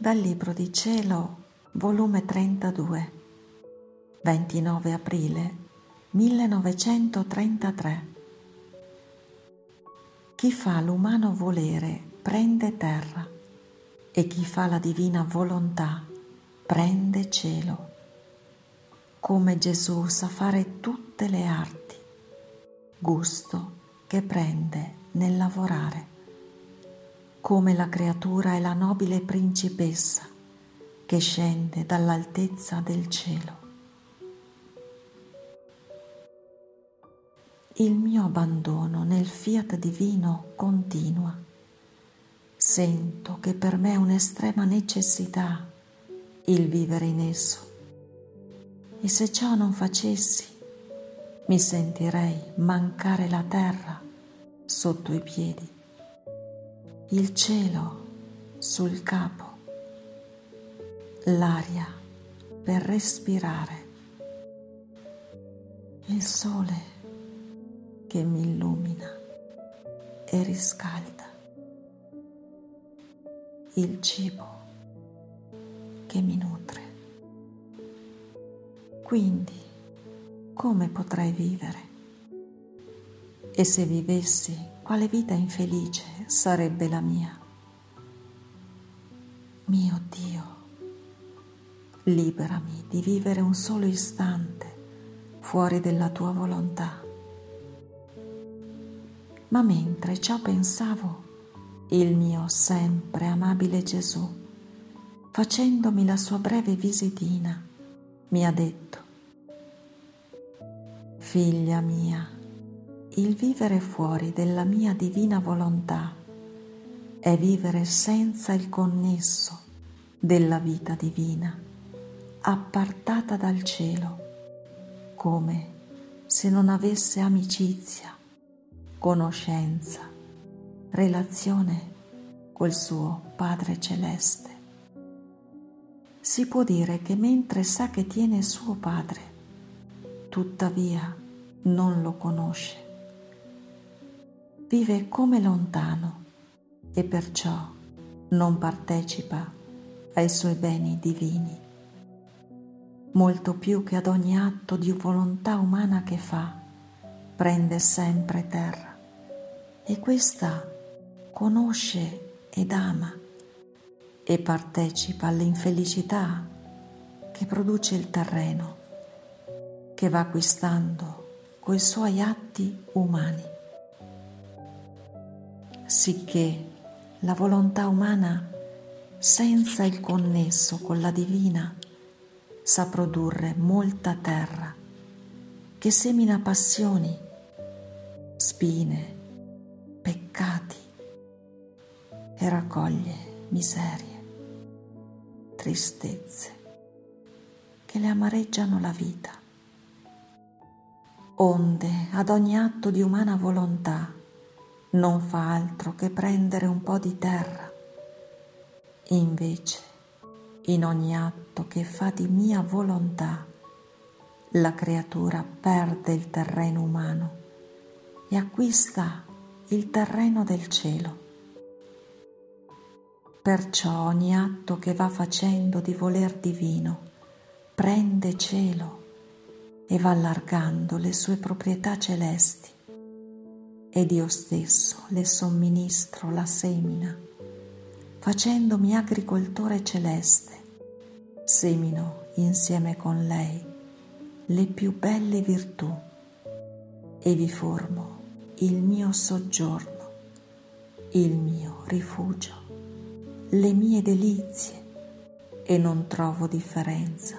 Dal Libro di Cielo, volume 32, 29 aprile 1933. Chi fa l'umano volere prende terra e chi fa la divina volontà prende cielo. Come Gesù sa fare tutte le arti, gusto che prende nel lavorare come la creatura è la nobile principessa che scende dall'altezza del cielo. Il mio abbandono nel fiat divino continua. Sento che per me è un'estrema necessità il vivere in esso. E se ciò non facessi, mi sentirei mancare la terra sotto i piedi il cielo sul capo, l'aria per respirare, il sole che mi illumina e riscalda, il cibo che mi nutre. Quindi, come potrei vivere? E se vivessi quale vita infelice sarebbe la mia. Mio Dio, liberami di vivere un solo istante fuori della tua volontà. Ma mentre ciò pensavo, il mio sempre amabile Gesù, facendomi la sua breve visitina, mi ha detto, Figlia mia, il vivere fuori della mia divina volontà è vivere senza il connesso della vita divina, appartata dal cielo, come se non avesse amicizia, conoscenza, relazione col suo Padre Celeste. Si può dire che mentre sa che tiene suo Padre, tuttavia non lo conosce vive come lontano e perciò non partecipa ai suoi beni divini. Molto più che ad ogni atto di volontà umana che fa, prende sempre terra e questa conosce ed ama e partecipa all'infelicità che produce il terreno, che va acquistando coi suoi atti umani sicché la volontà umana, senza il connesso con la divina, sa produrre molta terra che semina passioni, spine, peccati e raccoglie miserie, tristezze che le amareggiano la vita. Onde ad ogni atto di umana volontà non fa altro che prendere un po' di terra. Invece, in ogni atto che fa di mia volontà, la creatura perde il terreno umano e acquista il terreno del cielo. Perciò ogni atto che va facendo di voler divino prende cielo e va allargando le sue proprietà celesti ed io stesso le somministro la semina, facendomi agricoltore celeste, semino insieme con lei le più belle virtù e vi formo il mio soggiorno, il mio rifugio, le mie delizie e non trovo differenza.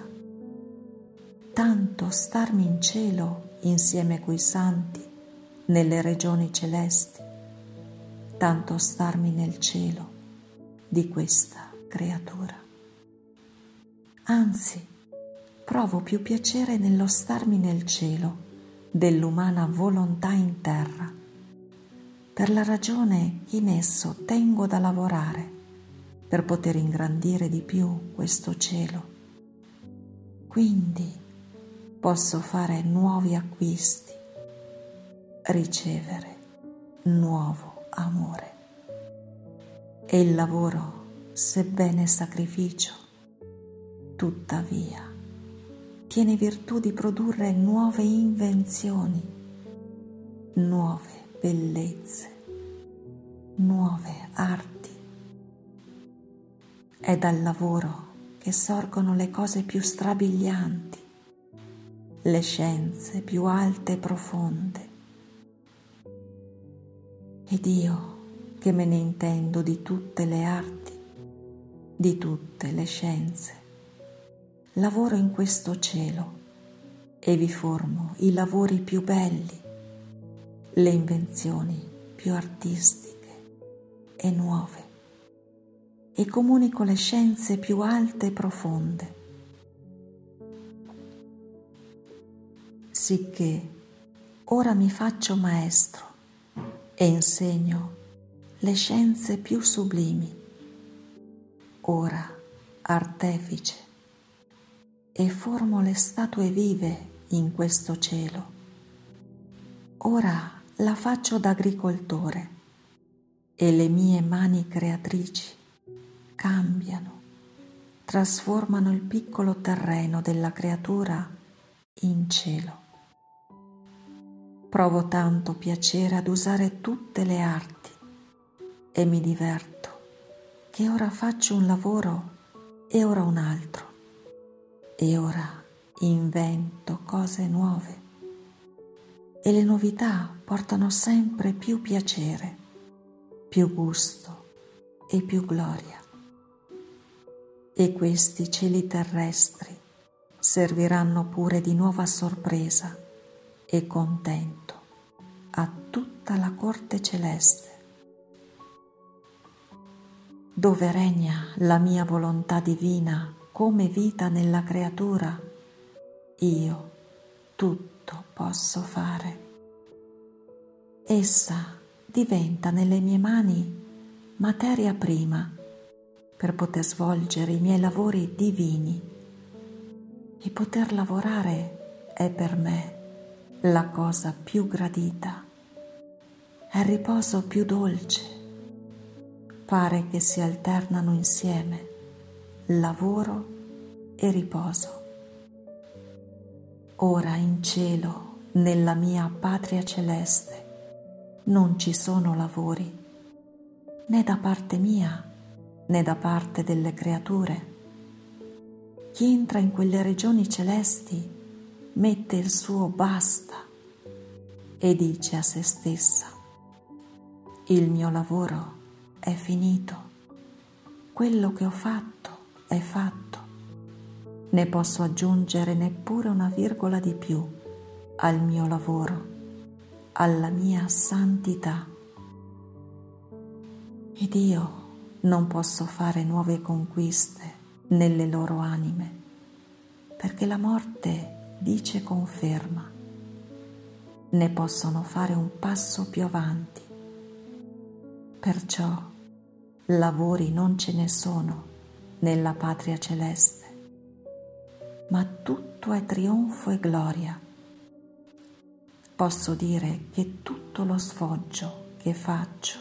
Tanto starmi in cielo insieme coi santi nelle regioni celesti, tanto starmi nel cielo di questa creatura. Anzi, provo più piacere nello starmi nel cielo dell'umana volontà in terra, per la ragione che in esso tengo da lavorare per poter ingrandire di più questo cielo. Quindi posso fare nuovi acquisti ricevere nuovo amore. E il lavoro sebbene sacrificio, tuttavia tiene virtù di produrre nuove invenzioni, nuove bellezze, nuove arti. È dal lavoro che sorgono le cose più strabilianti, le scienze più alte e profonde. Ed io che me ne intendo di tutte le arti, di tutte le scienze, lavoro in questo cielo e vi formo i lavori più belli, le invenzioni più artistiche e nuove e comunico le scienze più alte e profonde. Sicché ora mi faccio maestro e insegno le scienze più sublimi. Ora artefice e formo le statue vive in questo cielo. Ora la faccio da agricoltore e le mie mani creatrici cambiano, trasformano il piccolo terreno della creatura in cielo. Provo tanto piacere ad usare tutte le arti e mi diverto che ora faccio un lavoro e ora un altro e ora invento cose nuove e le novità portano sempre più piacere, più gusto e più gloria. E questi cieli terrestri serviranno pure di nuova sorpresa e contento tutta la corte celeste, dove regna la mia volontà divina come vita nella creatura, io tutto posso fare. Essa diventa nelle mie mani materia prima per poter svolgere i miei lavori divini. E poter lavorare è per me la cosa più gradita, è il riposo più dolce. Pare che si alternano insieme lavoro e riposo. Ora in cielo, nella mia patria celeste, non ci sono lavori, né da parte mia né da parte delle creature. Chi entra in quelle regioni celesti mette il suo basta e dice a se stessa, il mio lavoro è finito, quello che ho fatto è fatto. Ne posso aggiungere neppure una virgola di più al mio lavoro, alla mia santità. Ed io non posso fare nuove conquiste nelle loro anime, perché la morte dice conferma. Ne possono fare un passo più avanti. Perciò lavori non ce ne sono nella patria celeste, ma tutto è trionfo e gloria. Posso dire che tutto lo sfoggio che faccio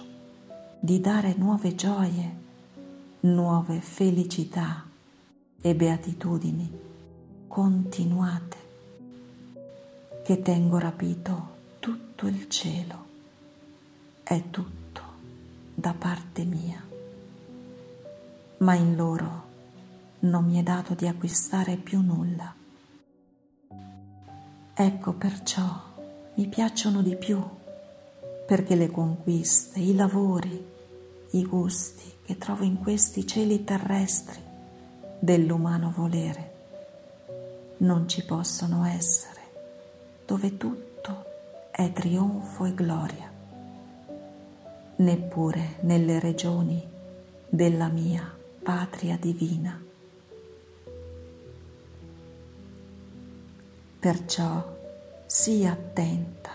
di dare nuove gioie, nuove felicità e beatitudini continuate, che tengo rapito tutto il cielo, è tutto da parte mia ma in loro non mi è dato di acquistare più nulla. Ecco perciò mi piacciono di più, perché le conquiste, i lavori, i gusti che trovo in questi cieli terrestri dell'umano volere non ci possono essere, dove tutto è trionfo e gloria, neppure nelle regioni della mia patria divina. Perciò sii attenta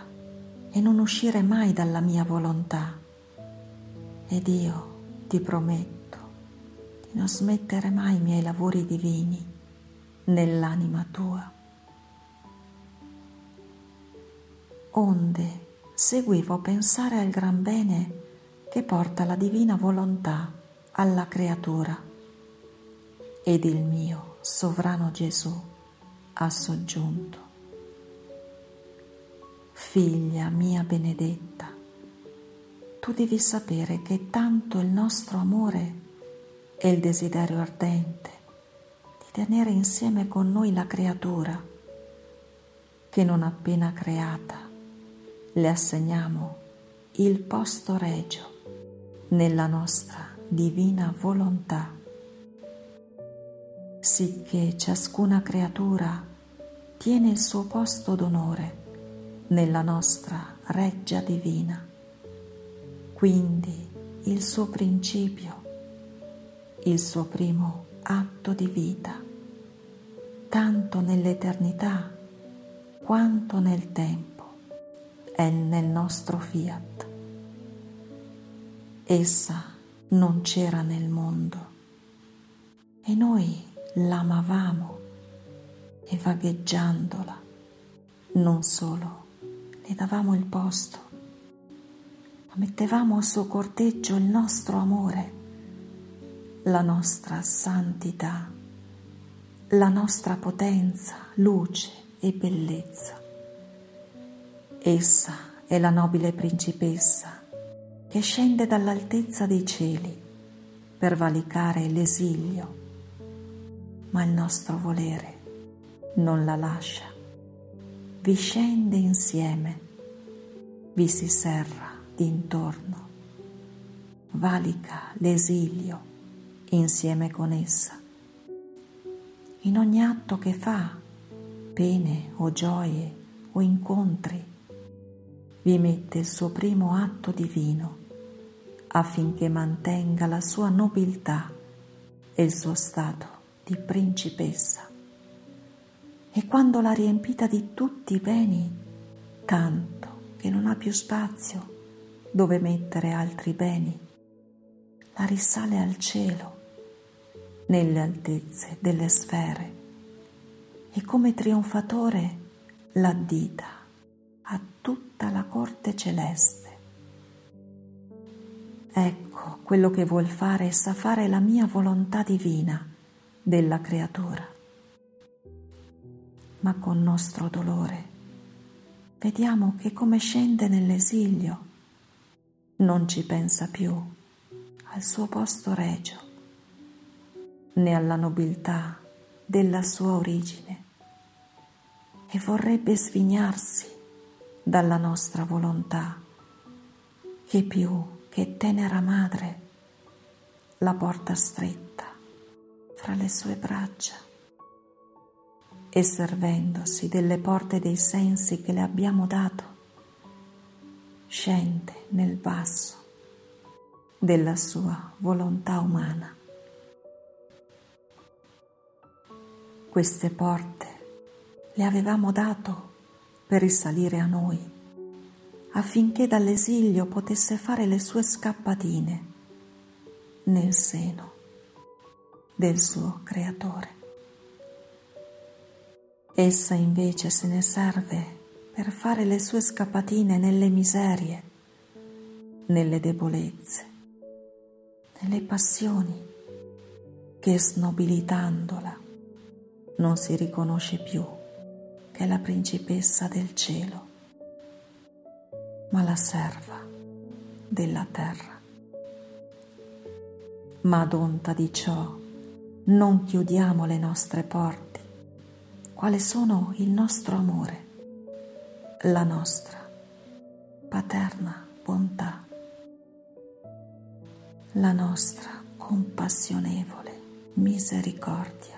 e non uscire mai dalla mia volontà ed io ti prometto di non smettere mai i miei lavori divini nell'anima tua. Onde seguivo pensare al gran bene che porta la divina volontà alla creatura ed il mio sovrano Gesù ha soggiunto. Figlia mia benedetta, tu devi sapere che tanto il nostro amore è il desiderio ardente di tenere insieme con noi la creatura, che non appena creata le assegniamo il posto regio nella nostra divina volontà, sicché ciascuna creatura tiene il suo posto d'onore nella nostra reggia divina, quindi il suo principio, il suo primo atto di vita, tanto nell'eternità quanto nel tempo, è nel nostro fiat. Essa non c'era nel mondo e noi l'amavamo e vagheggiandola non solo le davamo il posto, ma mettevamo a suo corteggio il nostro amore, la nostra santità, la nostra potenza, luce e bellezza. Essa è la nobile principessa che scende dall'altezza dei cieli per valicare l'esilio, ma il nostro volere non la lascia. Vi scende insieme, vi si serra d'intorno, valica l'esilio insieme con essa. In ogni atto che fa, pene o gioie o incontri, vi mette il suo primo atto divino affinché mantenga la sua nobiltà e il suo stato di principessa. E quando l'ha riempita di tutti i beni, tanto che non ha più spazio dove mettere altri beni, la risale al cielo, nelle altezze delle sfere, e come trionfatore l'addita a tutta la corte celeste. Ecco quello che vuol fare e sa fare la mia volontà divina della creatura. Ma con nostro dolore vediamo che come scende nell'esilio non ci pensa più al suo posto regio né alla nobiltà della sua origine e vorrebbe svignarsi dalla nostra volontà, che più che tenera madre la porta stretta fra le sue braccia e servendosi delle porte dei sensi che le abbiamo dato, scende nel basso della sua volontà umana. Queste porte le avevamo dato per risalire a noi, affinché dall'esilio potesse fare le sue scappatine nel seno del suo creatore. Essa invece se ne serve per fare le sue scappatine nelle miserie, nelle debolezze, nelle passioni, che snobilitandola non si riconosce più che la principessa del cielo, ma la serva della terra. Ma ad onta di ciò non chiudiamo le nostre porte, quali sono il nostro amore, la nostra paterna bontà, la nostra compassionevole misericordia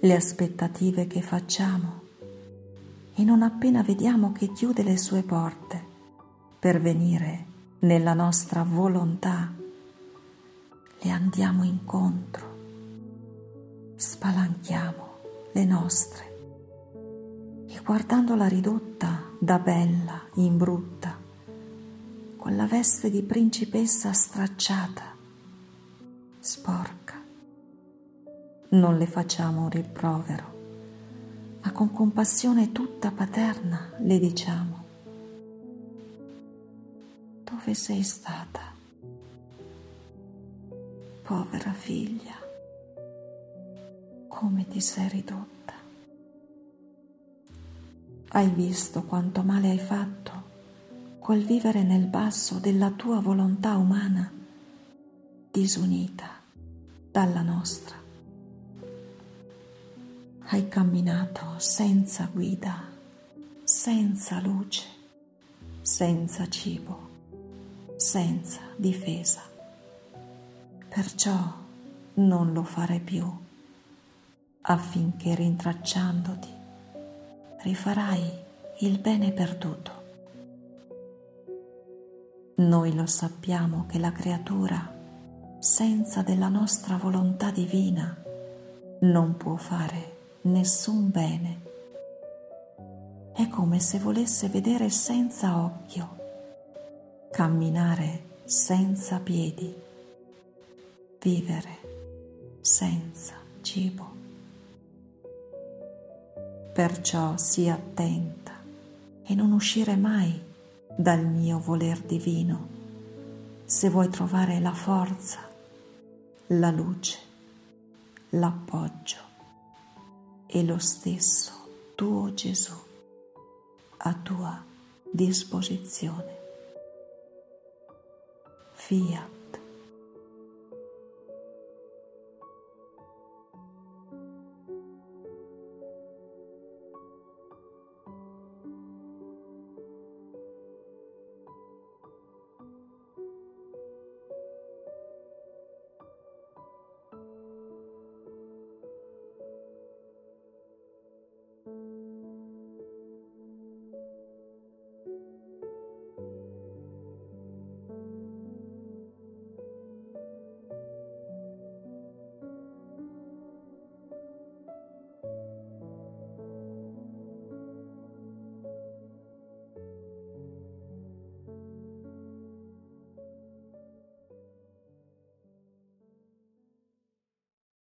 le aspettative che facciamo e non appena vediamo che chiude le sue porte per venire nella nostra volontà, le andiamo incontro, spalanchiamo le nostre e guardandola ridotta da bella in brutta, con la veste di principessa stracciata, sporca, non le facciamo un rimprovero, ma con compassione tutta paterna le diciamo, dove sei stata? Povera figlia, come ti sei ridotta. Hai visto quanto male hai fatto col vivere nel basso della tua volontà umana, disunita dalla nostra. Hai camminato senza guida, senza luce, senza cibo, senza difesa. Perciò non lo fare più, affinché rintracciandoti rifarai il bene perduto. Noi lo sappiamo che la creatura, senza della nostra volontà divina, non può fare nessun bene. È come se volesse vedere senza occhio, camminare senza piedi, vivere senza cibo. Perciò sii attenta e non uscire mai dal mio voler divino se vuoi trovare la forza, la luce, l'appoggio e lo stesso tuo Gesù a tua disposizione. Fiat.